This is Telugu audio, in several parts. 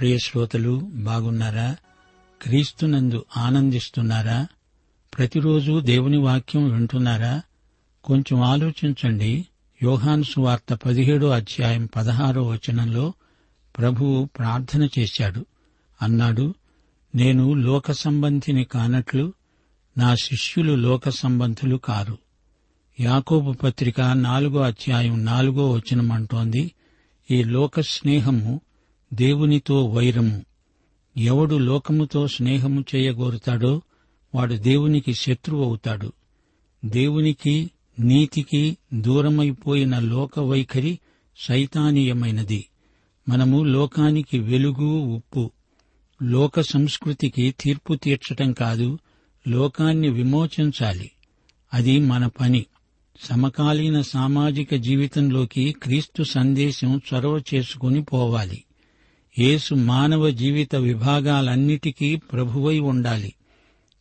ప్రియ శ్రోతలు బాగున్నారా? క్రీస్తునందు ఆనందిస్తున్నారా? ప్రతిరోజు దేవుని వాక్యం వింటున్నారా? కొంచెం ఆలోచించండి. యోహాను సువార్త పదిహేడో అధ్యాయం పదహారో వచనంలో ప్రభువు ప్రార్థన చేశాడు. అన్నాడు నేను లోక సంబంధిని కానట్లు నా శిష్యులు లోక సంబంధులు కారు. యాకోబు పత్రిక నాలుగో అధ్యాయం నాలుగో వచనం అంటోంది ఈ లోక స్నేహము దేవునితో వైరము. ఎవడు లోకముతో స్నేహము చేయగోరుతాడో వాడు దేవునికి శత్రువు అవుతాడు. దేవునికి నీతికి దూరమైపోయిన లోక వైఖరి శైతానీయమైనది మనము లోకానికి వెలుగు ఉప్పు. లోక సంస్కృతికి తీర్పు తీర్చటం కాదు లోకాన్ని విమోచించాలి. అది మన పని. సమకాలీన సామాజిక జీవితంలోకి క్రీస్తు సందేశం చొరవ చేసుకుని పోవాలి. యేసు మానవ జీవిత విభాగాలన్నిటికీ ప్రభువై ఉండాలి.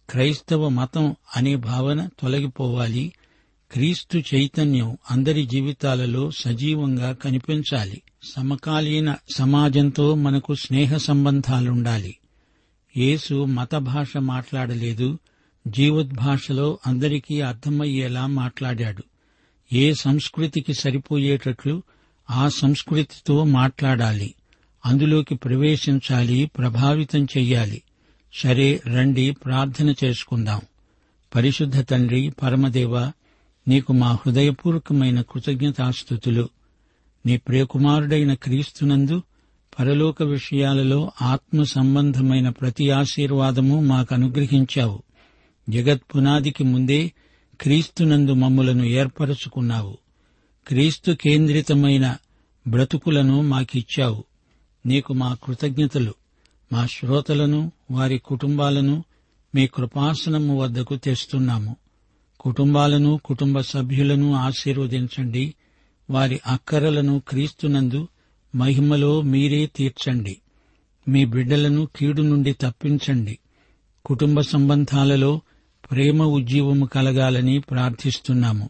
క్రైస్తవ మతం అనే భావన తొలగిపోవాలి. క్రీస్తు చైతన్యం అందరి జీవితాలలో సజీవంగా కనిపించాలి. సమకాలీన సమాజంతో మనకు స్నేహ సంబంధాలుండాలి. యేసు మత భాష మాట్లాడలేదు. జీవద్భాషలో అందరికీ అర్థమయ్యేలా మాట్లాడాడు. ఏ సంస్కృతికి సరిపోయేటట్లు ఆ సంస్కృతితో మాట్లాడాలి. అందులోకి ప్రవేశించాలి ప్రభావితం చెయ్యాలి. సరే రండి ప్రార్థన చేసుకుందాం. పరిశుద్ధ తండ్రి పరమదేవ నీకు మా హృదయపూర్వకమైన కృతజ్ఞతాస్థుతులు. నీ ప్రియకుమారుడైన క్రీస్తునందు పరలోక విషయాలలో ఆత్మ సంబంధమైన ప్రతి ఆశీర్వాదము మాకు అనుగ్రహించావు జగత్ పునాదికి ముందే క్రీస్తునందు మమ్ములను ఏర్పరచుకున్నావు. క్రీస్తు కేంద్రితమైన బ్రతుకులను మాకిచ్చావు. నీకు మా కృతజ్ఞతలు. మా శ్రోతలను వారి కుటుంబాలను మీ కృపాసనము వద్దకు తెస్తున్నాము. కుటుంబాలను కుటుంబ సభ్యులను ఆశీర్వదించండి. వారి అక్కరలను క్రీస్తునందు మహిమలో మీరే తీర్చండి. మీ బిడ్డలను కీడు నుండి తప్పించండి. కుటుంబ సంబంధాలలో ప్రేమ ఉజ్జీవము కలగాలని ప్రార్థిస్తున్నాము.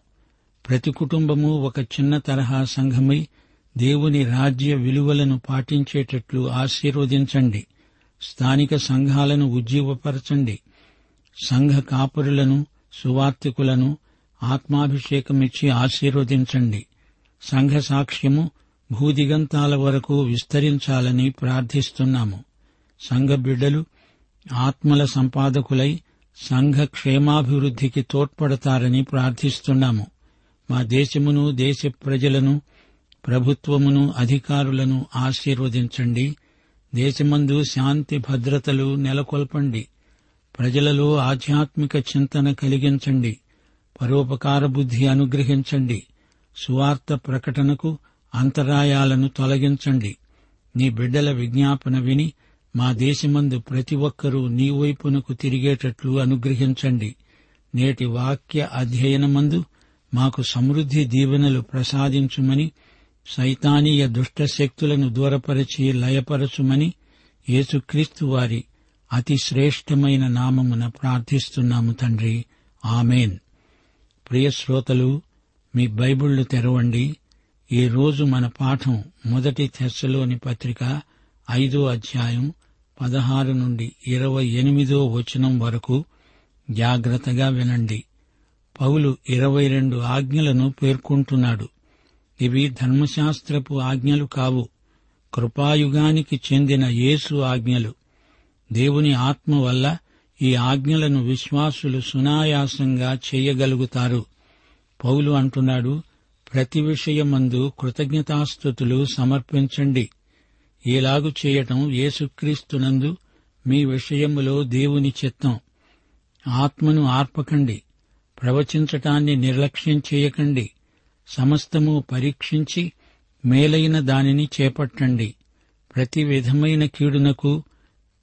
ప్రతి కుటుంబము ఒక చిన్న తరహా సంఘమై దేవుని రాజ్య విలువలను పాటించేటట్లు ఆశీర్వదించండి. స్థానిక సంఘాలను ఉజ్జీవపరచండి. సంఘ కాపురులను సువార్తికులను ఆత్మాభిషేకమిచ్చి ఆశీర్వదించండి. సంఘ సాక్ష్యము భూదిగంతాల వరకు విస్తరించాలని ప్రార్థిస్తున్నాము. సంఘ బిడ్డలు ఆత్మల సంపాదకులై సంఘ క్షేమాభివృద్ధికి తోడ్పడతారని ప్రార్థిస్తున్నాము. మా దేశమును దేశ ప్రజలను ప్రభుత్వమును అధికారులను ఆశీర్వదించండి. దేశమందు శాంతి భద్రతలు నెలకొల్పండి. ప్రజలలో ఆధ్యాత్మిక చింతన కలిగించండి. పరోపకార బుద్ధి అనుగ్రహించండి. సువార్త ప్రకటనకు అంతరాయాలను తొలగించండి. నీ బిడ్డల విజ్ఞాపన విని మా దేశమందు ప్రతి ఒక్కరూ నీ వైపునకు తిరిగేటట్లు అనుగ్రహించండి. నేటి వాక్య అధ్యయనమందు మాకు సమృద్ధి దీవెనలు ప్రసాదించుమని సైతానీయ దుష్ట శక్తులను దూరపరచి లయపరచుమని యేసుక్రీస్తు వారి అతి శ్రేష్టమైన నామమున ప్రార్థిస్తున్నాము తండ్రి. ఆమెన్. ప్రియశ్రోతలు మీ బైబిళ్ళు తెరవండి. ఈ రోజు మన పాఠం మొదటి తెస్సలోని పత్రిక ఐదో అధ్యాయం పదహారు నుండి ఇరవై ఎనిమిదో వచనం వరకు జాగ్రత్తగా వినండి. పౌలు ఇరవై రెండు ఆజ్ఞలను పేర్కొంటున్నాడు. ఇవి ధర్మశాస్త్రపు ఆజ్ఞలు కావు. కృపాయుగానికి చెందిన యేసు ఆజ్ఞలు. దేవుని ఆత్మ వల్ల ఈ ఆజ్ఞలను విశ్వాసులు సునాయాసంగా చేయగలుగుతారు. పౌలు అంటున్నాడు ప్రతి విషయమందు కృతజ్ఞతాస్థుతులు సమర్పించండి. ఇలాగు చేయటం యేసుక్రీస్తునందు మీ విషయములో దేవుని చిత్తం. ఆత్మను ఆర్పకండి. ప్రవచించటాన్ని నిర్లక్ష్యం చేయకండి. సమస్తము పరీక్షించి మేలైన దానిని చేపట్టండి. ప్రతి విధమైన కీడునకు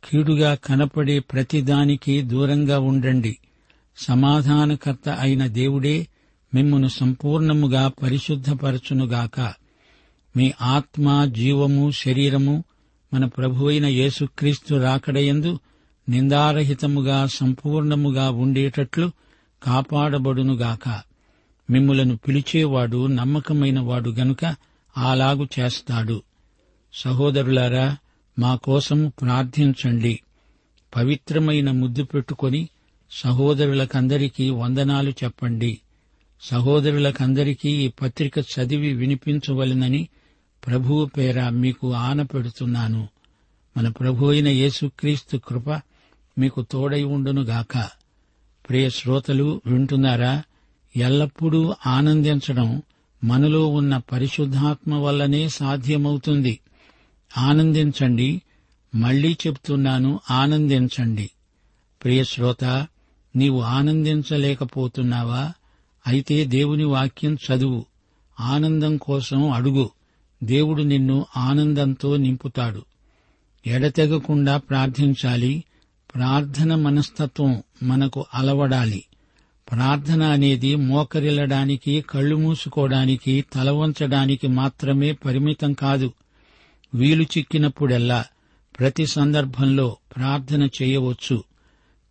కీడుగా కనపడే ప్రతిదానికి దూరంగా ఉండండి. సమాధానకర్త అయిన దేవుడే మిమ్మను సంపూర్ణముగా పరిశుద్ధపరచునుగాక. మీ ఆత్మ జీవము శరీరము మన ప్రభువైన యేసుక్రీస్తు రాకడయందు నిందారహితముగా సంపూర్ణముగా ఉండేటట్లు కాపాడబడునుగాక. మిమ్ములను పిలిచేవాడు నమ్మకమైన వాడు గనుక అలాగు చేస్తాడు. సహోదరులారా మా కోసం ప్రార్థించండి. పవిత్రమైన ముద్దు పెట్టుకొని సహోదరులకందరికీ వందనాలు చెప్పండి. సహోదరులకందరికీ ఈ పత్రిక చదివి వినిపించవలనని ప్రభువు పేర మీకు ఆనపెడుతున్నాను మన ప్రభు అయిన యేసుక్రీస్తు కృప మీకు తోడై ఉండునుగాక. ప్రియ శ్రోతలు వింటున్నారా? ఎల్లప్పుడూ ఆనందించడం మనలో ఉన్న పరిశుద్ధాత్మ వల్లనే సాధ్యమవుతుంది. ఆనందించండి మళ్ళీ చెప్తున్నాను ఆనందించండి. ప్రియ శ్రోత నీవు ఆనందించలేకపోతున్నావా? అయితే దేవుని వాక్యం చదువు. ఆనందం కోసం అడుగు. దేవుడు నిన్ను ఆనందంతో నింపుతాడు. ఎడతెగకుండా ప్రార్థించాలి. ప్రార్థన మనస్తత్వం మనకు అలవడాలి. ప్రార్థన అనేది మోకరిల్లడానికి కళ్ళు మూసుకోవడానికి తల వంచడానికి మాత్రమే పరిమితం కాదు. వీలు చిక్కినప్పుడెల్లా ప్రతి సందర్భంలో ప్రార్థన చేయవచ్చు.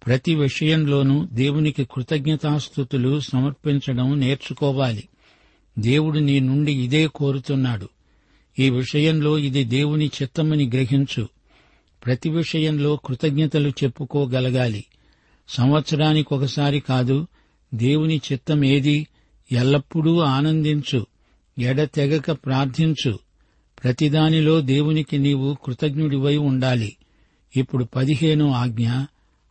ప్రతి విషయంలోనూ దేవునికి కృతజ్ఞతాస్థుతులు సమర్పించడం నేర్చుకోవాలి. దేవుడు నీ నుండి ఇదే కోరుతున్నాడు. ఈ విషయంలో ఇది దేవుని చిత్తమని గ్రహించు. ప్రతి విషయంలో కృతజ్ఞతలు చెప్పుకోగలగాలి. సంవత్సరానికి ఒకసారి కాదు దేవుని చిత్తం ఏది ఎల్లప్పుడూ ఆనందించు ఎడతెగక ప్రార్థించు. ప్రతిదానిలో దేవునికి నీవు కృతజ్ఞుడివై ఉండాలి. ఇప్పుడు పదిహేను ఆజ్ఞ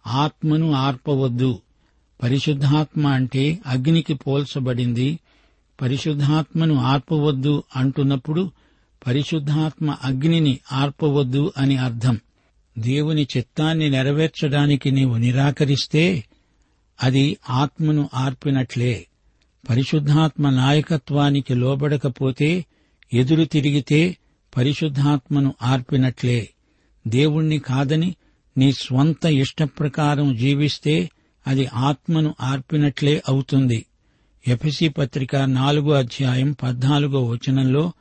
ఆత్మను ఆర్పవద్దు. పరిశుద్ధాత్మ అంటే అగ్నికి పోల్చబడింది. పరిశుద్ధాత్మను ఆర్పవద్దు అంటున్నప్పుడు పరిశుద్ధాత్మ అగ్నిని ఆర్పవద్దు అని అర్థం. దేవుని చిత్తాన్ని నెరవేర్చడానికి నీవు నిరాకరిస్తే అది ఆత్మను ఆర్పినట్లే. పరిశుద్ధాత్మ నాయకత్వానికి లోబడకపోతే ఎదురు తిరిగితే పరిశుద్ధాత్మను ఆర్పినట్లే. దేవుణ్ణి కాదని నీ స్వంత ఇష్టప్రకారం జీవిస్తే అది ఆత్మను ఆర్పినట్లే అవుతుంది. ఎఫసి పత్రిక నాలుగో అధ్యాయం పద్నాలుగో వచనంలో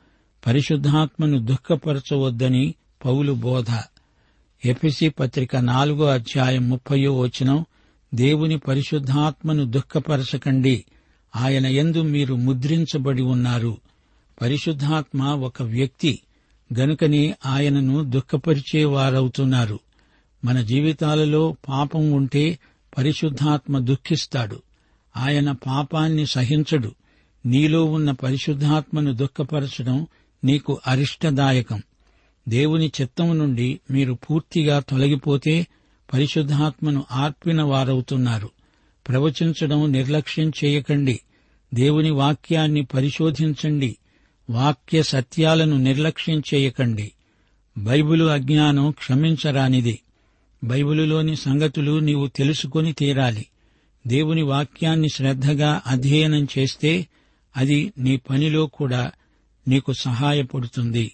పరిశుద్ధాత్మను దుఃఖపరచవద్దని పౌలు బోధ. ఎఫెసి పత్రిక నాలుగో అధ్యాయం ముప్పయో వచనం దేవుని పరిశుద్ధాత్మను దుఃఖపరచకండి. ఆయన ఎందు మీరు ముద్రించబడి ఉన్నారు. పరిశుద్ధాత్మ ఒక వ్యక్తి గనుకనే ఆయనను దుఃఖపరిచేవారవుతున్నారు. మన జీవితాలలో పాపం ఉంటే పరిశుద్ధాత్మ దుఃఖిస్తాడు. ఆయన పాపాన్ని సహించడు. నీలో ఉన్న పరిశుద్ధాత్మను దుఃఖపరచడం నీకు అరిష్టదాయకం. దేవుని చిత్తం నుండి మీరు పూర్తిగా తొలగిపోతే పరిశుద్ధాత్మను ఆర్పిన వారవుతున్నారు. ప్రవచించడం నిర్లక్ష్యం చేయకండి. దేవుని వాక్యాన్ని పరిశోధించండి. వాక్య సత్యాలను నిర్లక్ష్యం చేయకండి. బైబిలు అజ్ఞానం క్షమించరానిది. బైబిలులోని సంగతులు నీవు తెలుసుకొని తీరాలి. దేవుని వాక్యాన్ని శ్రద్ధగా అధ్యయనం చేస్తే అది నీ పనిలో కూడా నీకు సహాయపడుతుంది.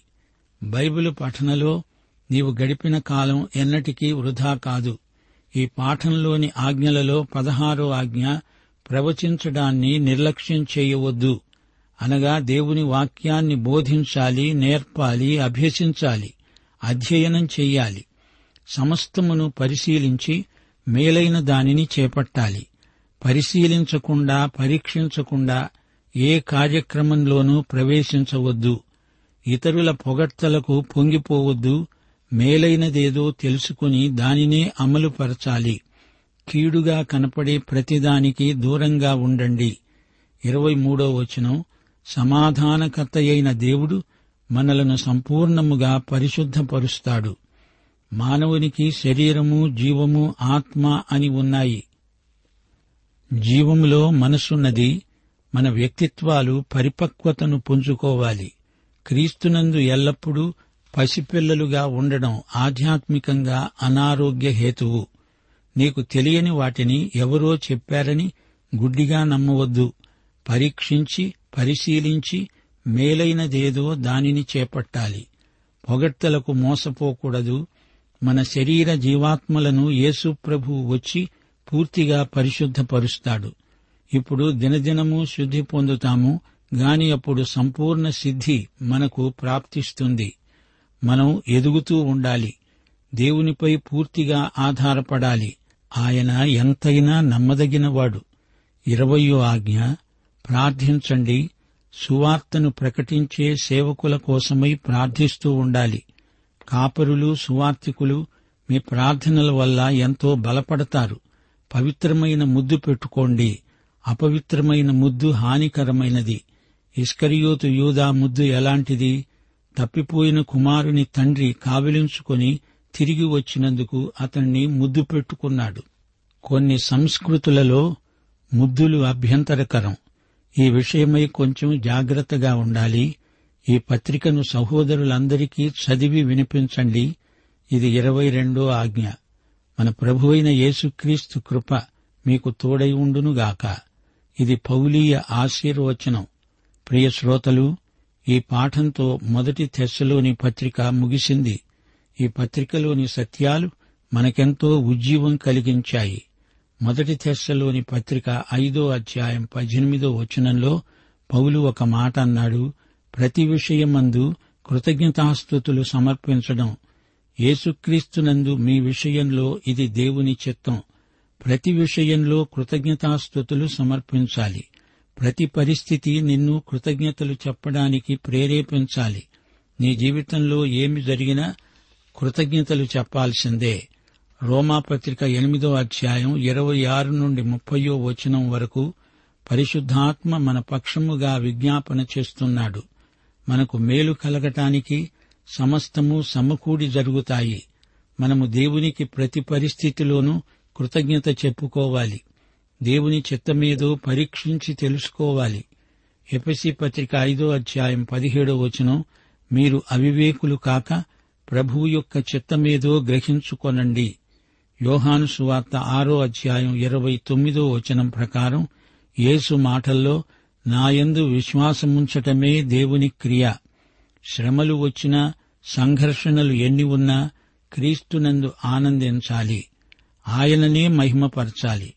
బైబిలు పఠనలో నీవు గడిపిన కాలం ఎన్నటికీ వృధా కాదు. ఈ పాఠంలోని ఆజ్ఞలలో పదహారో ఆజ్ఞ ప్రవచించడాన్ని నిర్లక్ష్యం చేయవద్దు. అనగా దేవుని వాక్యాన్ని బోధించాలి నేర్పాలి అభ్యసించాలి అధ్యయనం చెయ్యాలి. సమస్తమును పరిశీలించి మేలైన దానిని చేపట్టాలి. పరిశీలించకుండా పరీక్షించకుండా ఏ కార్యక్రమంలోనూ ప్రవేశించవద్దు. ఇతరుల పొగడ్తలకు పొంగిపోవద్దు మేలైనదేదో తెలుసుకుని దానినే అమలుపరచాలి. కీడుగా కనపడే ప్రతిదానికి దూరంగా ఉండండి. ఇరవై మూడో వచనం సమాధానకర్త అయిన దేవుడు మనలను సంపూర్ణముగా పరిశుద్ధపరుస్తాడు. మానవునికి శరీరము జీవము ఆత్మ అని ఉన్నాయి. జీవములో మనసున్నది మన వ్యక్తిత్వాలు పరిపక్వతను పుంజుకోవాలి. క్రీస్తునందు ఎల్లప్పుడూ పసిపిల్లలుగా ఉండడం ఆధ్యాత్మికంగా అనారోగ్య హేతువు. నీకు తెలియని వాటిని ఎవరో చెప్పారని గుడ్డిగా నమ్మవద్దు. పరీక్షించి పరిశీలించి మేలైనదేదో దానిని చేపట్టాలి. పొగడ్తలకు మోసపోకూడదు. మన శరీర జీవాత్మలను యేసు ప్రభువు వచ్చి పూర్తిగా పరిశుద్ధపరుస్తాడు. ఇప్పుడు దినదినము శుద్ధి పొందుతాము. గాని అప్పుడు సంపూర్ణ సిద్ధి మనకు ప్రాప్తిస్తుంది. మనం ఎదుగుతూ ఉండాలి. దేవునిపై పూర్తిగా ఆధారపడాలి. ఆయన ఎంతైనా నమ్మదగినవాడు. ఇరవయో ఆజ్ఞ ప్రార్థించండి. సువార్తను ప్రకటించే సేవకుల కోసమై ప్రార్థిస్తూ ఉండాలి. కాపరులు సువార్తికులు మీ ప్రార్థనల వల్ల ఎంతో బలపడతారు. పవిత్రమైన ముద్దు పెట్టుకోండి. అపవిత్రమైన ముద్దు హానికరమైనది. ఇస్కరియోతు యూదా ముద్దు ఎలాంటిది? తప్పిపోయిన కుమారుని తండ్రి కావిలించుకొని తిరిగి వచ్చినందుకు అతన్ని ముద్దు పెట్టుకున్నాడు. కొన్ని సంస్కృతులలో ముద్దులు అభ్యంతరకరం. ఈ విషయమై కొంచెం జాగ్రత్తగా ఉండాలి. ఈ పత్రికను సహోదరులందరికీ చదివి వినిపించండి. ఇది ఇరవై రెండో ఆజ్ఞ. మన ప్రభువైన యేసుక్రీస్తు కృప మీకు తోడై ఉండునుగాక. ఇది పౌలీయ ఆశీర్వచనం. ప్రియ శ్రోతలు ఈ పాఠంతో మొదటి తెస్సలోని పత్రిక ముగిసింది. ఈ పత్రికలోని సత్యాలు మనకెంతో ఉజ్జీవం కలిగించాయి. మొదటి తెస్సలోని పత్రిక ఐదో అధ్యాయం పద్దెనిమిదో వచనంలో పౌలు ఒక మాట అన్నాడు. ప్రతి విషయమందు కృతజ్ఞతాస్థుతులు సమర్పించడం. యేసుక్రీస్తునందు మీ విషయంలో ఇది దేవుని చిత్తం. ప్రతి విషయంలో కృతజ్ఞతాస్థుతులు సమర్పించాలి. ప్రతి పరిస్థితి నిన్ను కృతజ్ఞతలు చెప్పడానికి ప్రేరేపించాలి. నీ జీవితంలో ఏమి జరిగినా కృతజ్ఞతలు చెప్పాల్సిందే. రోమాపత్రిక ఎనిమిదో అధ్యాయం ఇరవై ఆరు నుండి ముప్పయో వచనం వరకు పరిశుద్ధాత్మ మన పక్షముగా విజ్ఞాపన చేస్తున్నాడు. మనకు మేలు కలగటానికి సమస్తము సమకూడి జరుగుతాయి. మనము దేవునికి ప్రతి పరిస్థితిలోనూ కృతజ్ఞత చెప్పుకోవాలి. దేవుని చిత్తమేదో పరీక్షించి తెలుసుకోవాలి. ఎపసి పత్రిక ఐదో అధ్యాయం పదిహేడో వచనం మీరు అవివేకులు కాక ప్రభువు యొక్క చిత్తమేదో గ్రహించుకొనండి. యోహాను సువార్త ఆరో అధ్యాయం ఇరవై తొమ్మిదో వచనం ప్రకారం యేసు మాటల్లో నాయందు విశ్వాసముంచటమే దేవుని క్రియ. శ్రమలు వచ్చినా సంఘర్షణలు ఎన్ని ఉన్నా క్రీస్తునందు ఆనందించాలి. ఆయననే మహిమపరచాలి.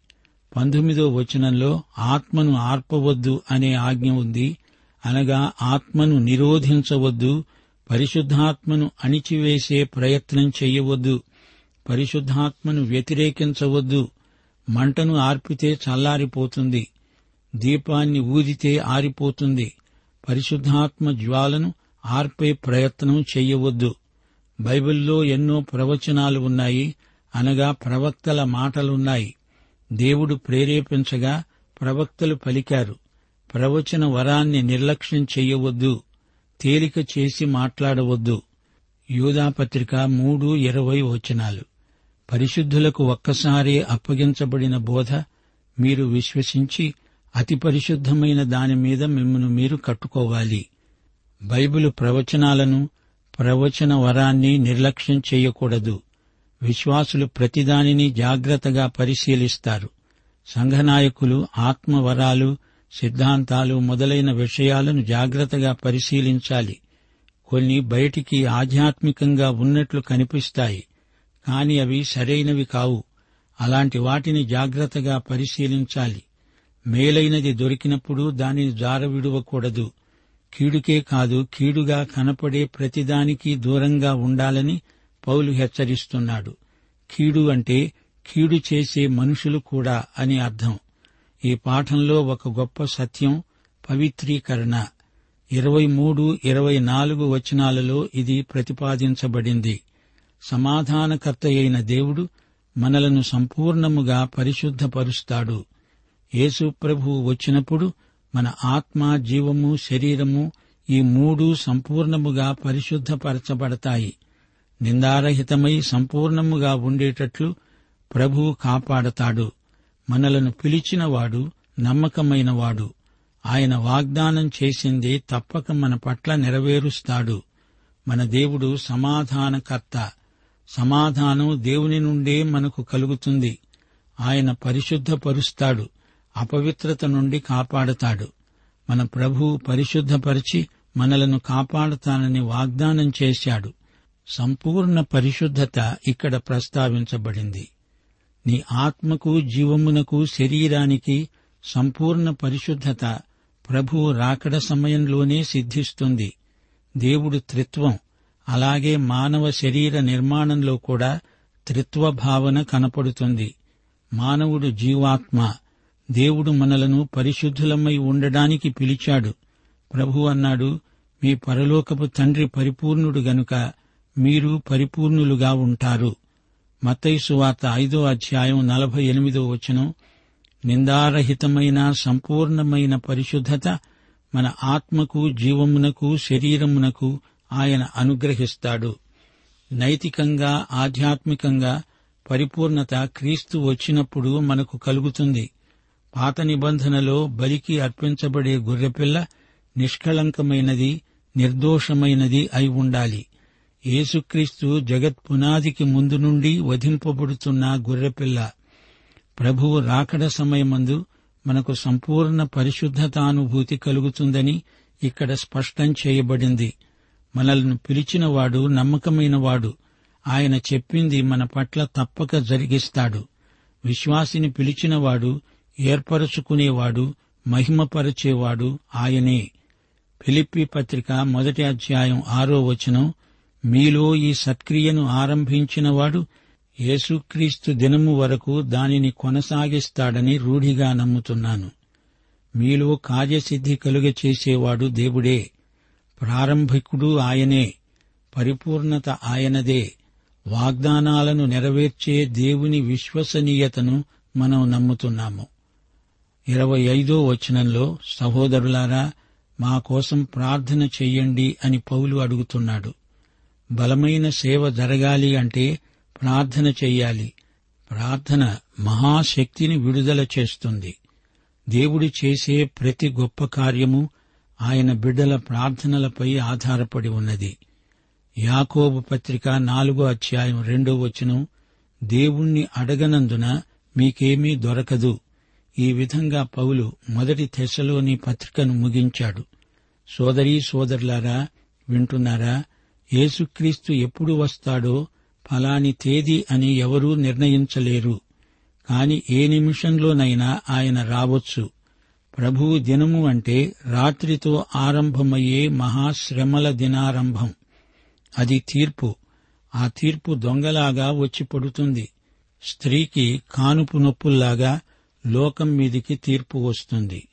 పంతొమ్మిదో వచనంలో ఆత్మను ఆర్పవద్దు అనే ఆజ్ఞ ఉంది. అనగా ఆత్మను నిరోధించవద్దు పరిశుద్ధాత్మను అణిచివేసే ప్రయత్నం చెయ్యవద్దు పరిశుద్ధాత్మను వ్యతిరేకించవద్దు మంటను ఆర్పితే చల్లారిపోతుంది దీపాన్ని ఊదితే ఆరిపోతుంది పరిశుద్ధాత్మ జ్వాలను ఆర్పే ప్రయత్నం చెయ్యవద్దు బైబిల్లో ఎన్నో ప్రవచనాలు ఉన్నాయి. అనగా ప్రవక్తల మాటలున్నాయి. దేవుడు ప్రేరేపించగా ప్రవక్తలు పలికారు ప్రవచన వరాన్ని నిర్లక్ష్యం చెయ్యవద్దు తేలిక చేసి మాట్లాడవద్దు. యూదాపత్రిక మూడు ఇరవై వచనాలు. పరిశుద్ధులకు ఒక్కసారే అప్పగించబడిన బోధ మీరు విశ్వసించి అతి పరిశుద్ధమైన దాని మీద మిమ్మను మీరు కట్టుకోవాలి. బైబిలు ప్రవచనాలను ప్రవచన వరాన్ని నిర్లక్ష్యం చేయకూడదు. విశ్వాసులు ప్రతిదానిని జాగ్రత్తగా పరిశీలిస్తారు. సంఘనాయకులు ఆత్మవరాలు సిద్ధాంతాలు మొదలైన విషయాలను జాగ్రత్తగా పరిశీలించాలి. కొన్ని బయటికి ఆధ్యాత్మికంగా ఉన్నట్లు కనిపిస్తాయి కాని అవి సరైనవి కావు. అలాంటి వాటిని జాగ్రత్తగా పరిశీలించాలి. మేలైనది దొరికినప్పుడు దానిని జారవిడువకూడదు. కీడుకే కాదు కీడుగా కనపడే ప్రతిదానికి దూరంగా ఉండాలని పౌలు హెచ్చరిస్తున్నాడు. కీడు అంటే కీడు చేసే మనుషులు కూడా అని అర్థం. ఈ పాఠంలో ఒక గొప్ప సత్యం పవిత్రీకరణ. ఇరవై మూడు ఇరవై నాలుగు వచనాలలో ఇది ప్రతిపాదించబడింది. సమాధానకర్త అయిన దేవుడు మనలను సంపూర్ణముగా పరిశుద్ధపరుస్తాడు. యేసు ప్రభువు వచ్చినప్పుడు మన ఆత్మ జీవము శరీరము ఈ మూడు సంపూర్ణముగా పరిశుద్ధపరచబడతాయి. నిందారహితమై సంపూర్ణముగా ఉండేటట్లు ప్రభువు కాపాడతాడు. మనలను పిలిచినవాడు నమ్మకమైనవాడు. ఆయన వాగ్దానం చేసింది తప్పక మన పట్ల నెరవేరుస్తాడు. మన దేవుడు సమాధానకర్త. సమాధానం దేవుని నుండే మనకు కలుగుతుంది. ఆయన పరిశుద్ధపరుస్తాడు. అపవిత్రత నుండి కాపాడతాడు. మన ప్రభువు పరిశుద్ధపరిచి మనలను కాపాడతానని వాగ్దానం చేశాడు. సంపూర్ణ పరిశుద్ధత ఇక్కడ ప్రస్తావించబడింది. నీ ఆత్మకు జీవమునకు శరీరానికి సంపూర్ణ పరిశుద్ధత ప్రభువు రాకడ సమయంలోనే సిద్ధిస్తుంది. దేవుడు త్రిత్వం అలాగే మానవ శరీర నిర్మాణంలో కూడా త్రిత్వ భావన కనపడుతుంది. మానవుడు జీవాత్మ దేవుడు మనలను పరిశుద్ధులమై ఉండడానికి పిలిచాడు. ప్రభు అన్నాడు మీ పరలోకపు తండ్రి పరిపూర్ణుడు గనుక మీరు పరిపూర్ణులుగా ఉంటారు. మతైసువార్త ఐదో అధ్యాయం నలభై ఎనిమిదో వచనం. నిందారహితమైన సంపూర్ణమైన పరిశుద్ధత మన ఆత్మకు జీవమునకు శరీరమునకు ఆయన అనుగ్రహిస్తాడు. నైతికంగా ఆధ్యాత్మికంగా పరిపూర్ణత క్రీస్తు వచ్చినప్పుడు మనకు కలుగుతుంది. పాత నిబంధనలో బలికి అర్పించబడే గొర్రెపిల్ల నిష్కళంకమైనది నిర్దోషమైనది అయి ఉండాలి. యేసుక్రీస్తు జగత్ పునాదికి ముందు నుండి వధింపబడుతున్న గొర్రెపిల్ల. ప్రభువు రాకడ సమయమందు మనకు సంపూర్ణ పరిశుద్ధతానుభూతి కలుగుతుందని ఇక్కడ స్పష్టం చేయబడింది. మనల్ని పిలిచినవాడు నమ్మకమైనవాడు. ఆయన చెప్పింది మన పట్ల తప్పక జరిగిస్తాడు. విశ్వాసిని పిలిచినవాడు ఏర్పరచుకునేవాడు మహిమపరచేవాడు ఆయనే. ఫిలిప్పి పత్రిక మొదటి అధ్యాయం ఆరో వచనం మీలో ఈ సత్క్రియను ఆరంభించినవాడు యేసుక్రీస్తు దినము వరకు దానిని కొనసాగిస్తాడని రూఢిగా నమ్ముతున్నాను. మీలో కార్యసిద్ధి కలుగ చేసేవాడు దేవుడే. ప్రారంభికుడు ఆయనే. పరిపూర్ణత ఆయనదే. వాగ్దానాలను నెరవేర్చే దేవుని విశ్వసనీయతను మనం నమ్ముతున్నాము. ఇరవై ఐదో వచనంలో సహోదరులారా మా కోసం ప్రార్థన చెయ్యండి అని పౌలు అడుగుతున్నాడు. బలమైన సేవ జరగాలి అంటే ప్రార్థన చెయ్యాలి ప్రార్థన మహాశక్తిని విడుదల చేస్తుంది. దేవుడు చేసే ప్రతి గొప్ప కార్యము ఆయన బిడ్డల ప్రార్థనలపై ఆధారపడి ఉన్నది. యాకోబు పత్రిక నాలుగో అధ్యాయం రెండో వచనం దేవుణ్ణి అడగనందున మీకేమీ దొరకదు. ఈ విధంగా పౌలు మొదటి తెశలోని పత్రికను ముగించాడు. సోదరీ సోదరులారా వింటున్నారా? యేసుక్రీస్తు ఎప్పుడు వస్తాడో ఫలాని తేదీ అని ఎవరూ నిర్ణయించలేరు. కాని ఏ నిమిషంలోనైనా ఆయన రావచ్చు. ప్రభువు దినము అంటే రాత్రితో ఆరంభమయ్యే మహాశ్రమల దినారంభం. అది తీర్పు. ఆ తీర్పు దొంగలాగా వచ్చి పడుతుంది. స్త్రీకి కానుపు నొప్పుల్లాగా లోకం మీదికి తీర్పు వస్తుంది.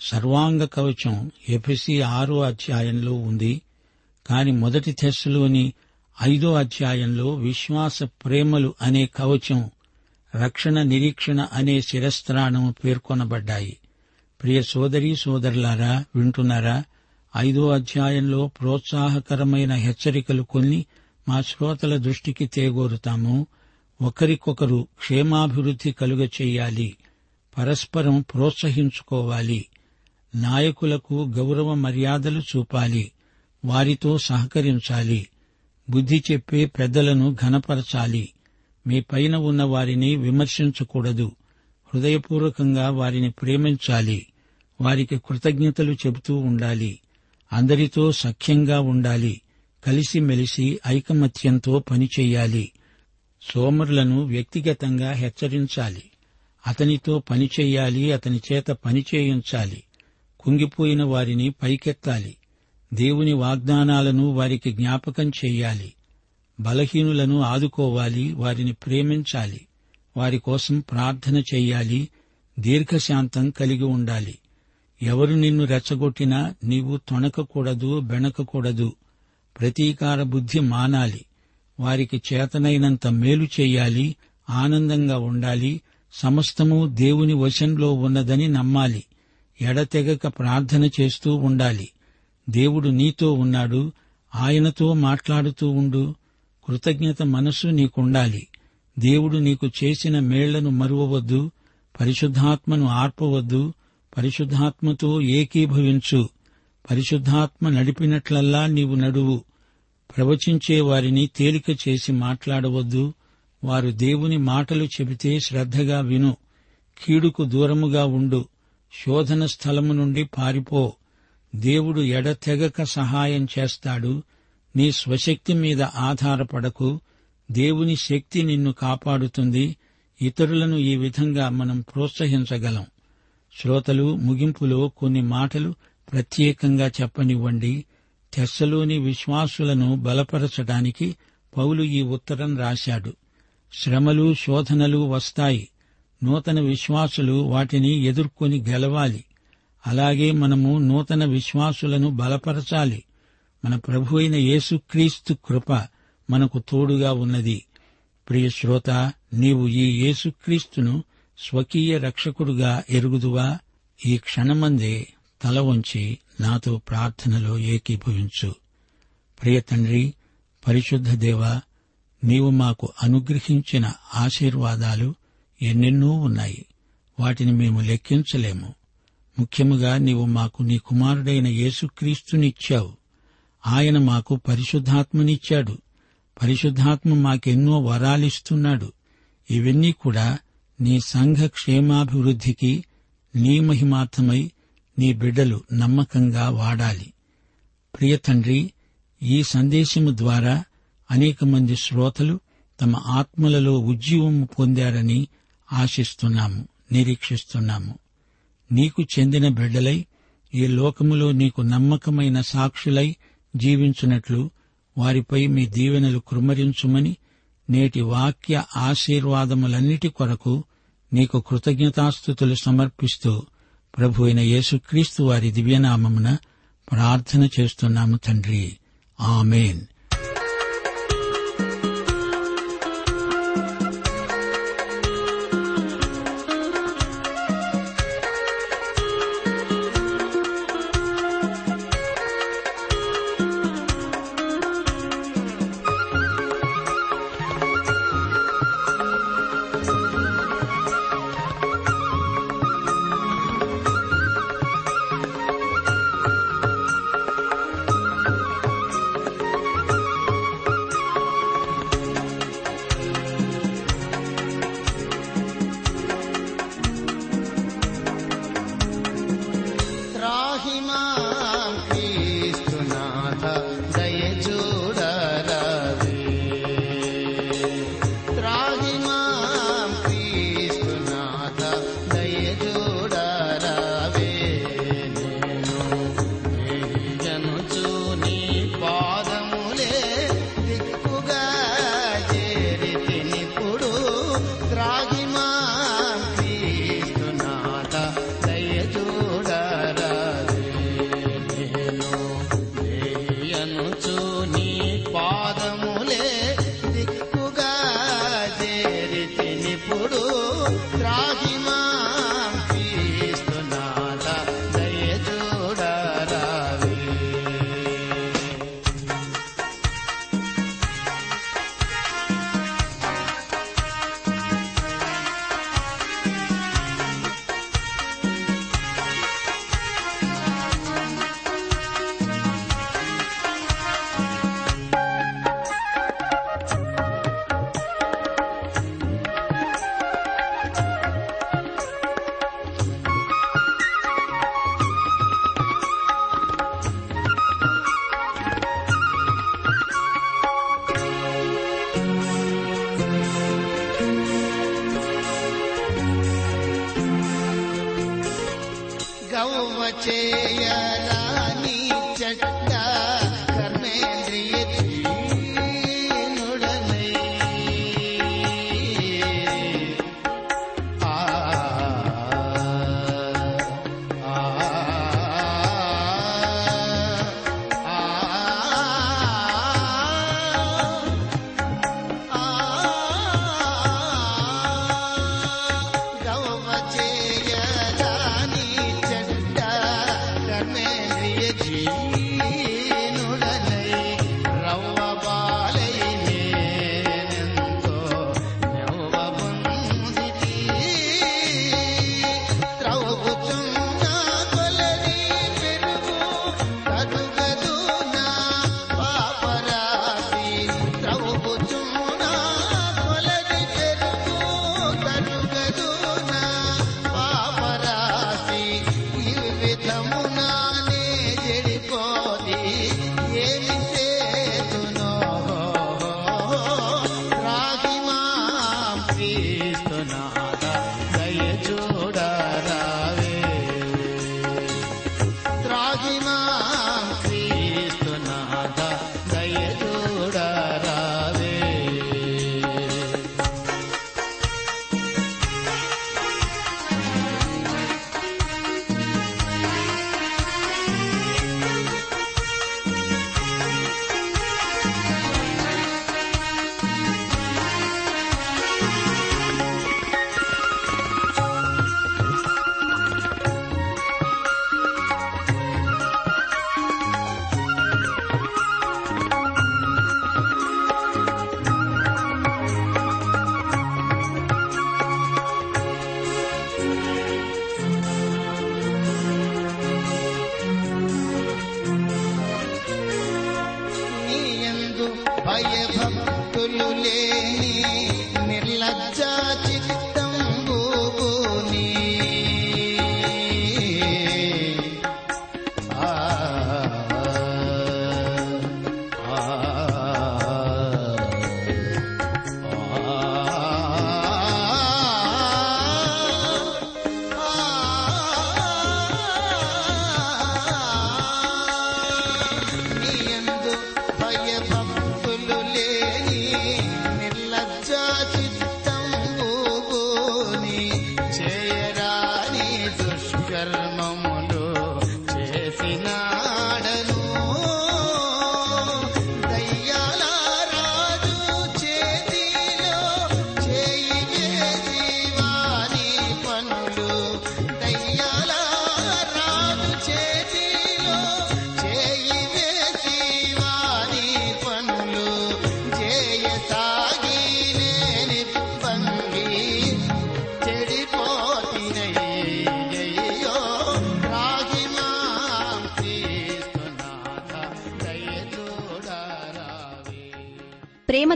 సర్వాంగ కవచం ఎఫెసి ఆరో అధ్యాయంలో ఉంది. కాని మొదటి తెస్సులోని ఐదో అధ్యాయంలో విశ్వాస ప్రేమలు అనే కవచం రక్షణ నిరీక్షణ అనే శిరస్త్రాణం పేర్కొనబడ్డాయి. ప్రియ సోదరీ సోదరులారా వింటున్నారా? ఐదో అధ్యాయంలో ప్రోత్సాహకరమైన హెచ్చరికలు కొన్ని మా శ్రోతల దృష్టికి తేగోరుతాము. ఒకరికొకరు క్షేమాభివృద్ధి కలుగ చేయాలి. పరస్పరం ప్రోత్సహించుకోవాలి. నాయకులకు గౌరవ మర్యాదలు చూపాలి. వారితో సహకరించాలి. బుద్ధి చెప్పే పెద్దలను ఘనపరచాలి. మీ పైన ఉన్న వారిని విమర్శించకూడదు. హృదయపూర్వకంగా వారిని ప్రేమించాలి. వారికి కృతజ్ఞతలు చెబుతూ ఉండాలి. అందరితో సఖ్యంగా ఉండాలి. కలిసిమెలిసి ఐకమత్యంతో పనిచేయాలి. సోమరులను వ్యక్తిగతంగా హెచ్చరించాలి. అతనితో పనిచేయాలి. అతని చేత పనిచేయించాలి. కుంగిపోయిన వారిని పైకెత్తాలి. దేవుని వాగ్దానాలను వారికి జ్ఞాపకం చేయాలి. బలహీనులను ఆదుకోవాలి. వారిని ప్రేమించాలి. వారి కోసం ప్రార్థన చెయ్యాలి దీర్ఘశాంతం కలిగి ఉండాలి. ఎవరు నిన్ను రెచ్చగొట్టినా నీవు తొణకకూడదు బెణకకూడదు. ప్రతీకార బుద్ధి మానాలి. వారికి చేతనైనంత మేలు చెయ్యాలి ఆనందంగా ఉండాలి. సమస్తము దేవుని వశంలో ఉన్నదని నమ్మాలి. ఎడతెగక ప్రార్థన చేస్తూ ఉండాలి. దేవుడు నీతో ఉన్నాడు ఆయనతో మాట్లాడుతూ ఉండు. కృతజ్ఞత మనస్సు నీకుండాలి. దేవుడు నీకు చేసిన మేళ్ళను మరువవద్దు పరిశుద్ధాత్మను ఆర్పవద్దు పరిశుద్ధాత్మతో ఏకీభవించు. పరిశుద్ధాత్మ నడిపినట్లల్లా నీవు నడువు. ప్రవచించే వారిని తేలిక చేసి మాట్లాడవద్దు. వారు దేవుని మాటలు చెబితే శ్రద్ధగా విను. కీడుకు దూరముగా ఉండు. శోధన స్థలము నుండి పారిపో. దేవుడు ఎడతెగక సహాయం చేస్తాడు నీ స్వశక్తి మీద ఆధారపడకు దేవుని శక్తి నిన్ను కాపాడుతుంది ఇతరులను ఈ విధంగా మనం ప్రోత్సహించగలం. శ్రోతలు ముగింపులో కొన్ని మాటలు ప్రత్యేకంగా చెప్పనివ్వండి. తెస్సలోని విశ్వాసులను బలపరచడానికి పౌలు ఈ ఉత్తరం రాశాడు. శ్రమలు శోధనలు వస్తాయి. నూతన విశ్వాసులు వాటిని ఎదుర్కొని గెలవాలి. అలాగే మనము నూతన విశ్వాసులను బలపరచాలి. మన ప్రభు అయిన యేసుక్రీస్తు కృప మనకు తోడుగా ఉన్నది. ప్రియ శ్రోత నీవు ఈ యేసుక్రీస్తును స్వకీయ రక్షకుడుగా ఎరుగుదువా? ఈ క్షణమందే తల వంచి నాతో ప్రార్థనలో ఏకీభవించు. ప్రియ తండ్రి పరిశుద్ధ దేవ నీవు మాకు అనుగ్రహించిన ఆశీర్వాదాలు ఎన్నెన్నో ఉన్నాయి. వాటిని మేము లెక్కించలేము. ముఖ్యముగా నీవు మాకు నీ కుమారుడైన యేసుక్రీస్తునిచ్చావు. ఆయన మాకు పరిశుద్ధాత్మనిచ్చాడు. పరిశుద్ధాత్మ మాకెన్నో వరాలిస్తున్నాడు. ఇవన్నీ కూడా నీ సంఘ క్షేమాభివృద్ధికి నీ మహిమార్థమై నీ బిడ్డలు నమ్మకంగా వాడాలి. ప్రియ తండ్రి ఈ సందేశము ద్వారా అనేక మంది శ్రోతలు తమ ఆత్మలలో ఉజ్జీవం పొందారని ఆశిస్తున్నాము నిరీక్షిస్తున్నాము. నీకు చెందిన బిడ్డలై ఈ లోకములో నీకు నమ్మకమైన సాక్షులై జీవించున్నట్లు వారిపై మీ దీవెనలు కృమరించుమని నేటి వాక్య ఆశీర్వాదములన్నిటి కొరకు నీకు కృతజ్ఞతాస్థుతులు సమర్పిస్తూ ప్రభు అయిన యేసుక్రీస్తు వారి దివ్యనామమున ప్రార్థన చేస్తున్నాము తండ్రి. ఆమెన్. ചേയ to மம்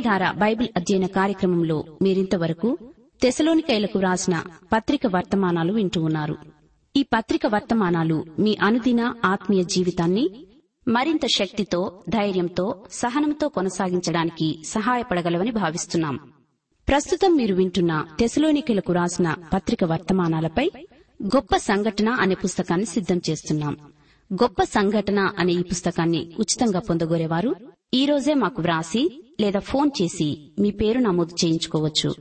ప్రేమధార బైబిల్ అధ్యయన కార్యక్రమంలో మీరింతవరకు తెసలోనికైలకు రాసిన పత్రిక వర్తమానాలు వింటూ ఉన్నారు. ఈ పత్రిక వర్తమానాలు మీ అనుదిన ఆత్మీయ జీవితాన్ని మరింత శక్తితో ధైర్యంతో సహనంతో కొనసాగించడానికి సహాయపడగలవని భావిస్తున్నాం. ప్రస్తుతం మీరు వింటున్న తెసలోనికలకు రాసిన పత్రిక వర్తమానాలపై గొప్ప సంఘటన అనే పుస్తకాన్ని సిద్దం చేస్తున్నాం. గొప్ప సంఘటన అనే ఈ పుస్తకాన్ని ఉచితంగా పొందగోరేవారు ఈ రోజే మాకు వ్రాసి లేదా ఫోన్ చేసి మీ పేరు నమోదు చేయించుకోవచ్చు.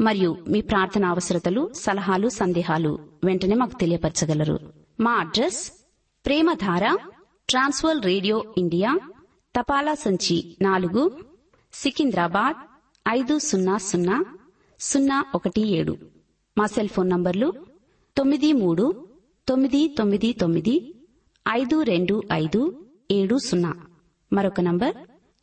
మరియు మీ ప్రార్థన అవసరతలు సలహాలు సందేహాలు వెంటనే మాకు తెలియపరచగలరు. మా address Premadhara trans world radio India తపాలా సంచి నాలుగు సికింద్రాబాద్ ఐదు సున్నా సున్నా సున్నా ఒకటి ఏడు. మా సెల్ ఫోన్ నంబర్లు తొమ్మిది మూడు తొమ్మిది తొమ్మిది తొమ్మిది ఐదు రెండు ఐదు ఏడు సున్నా. మరొక నంబర్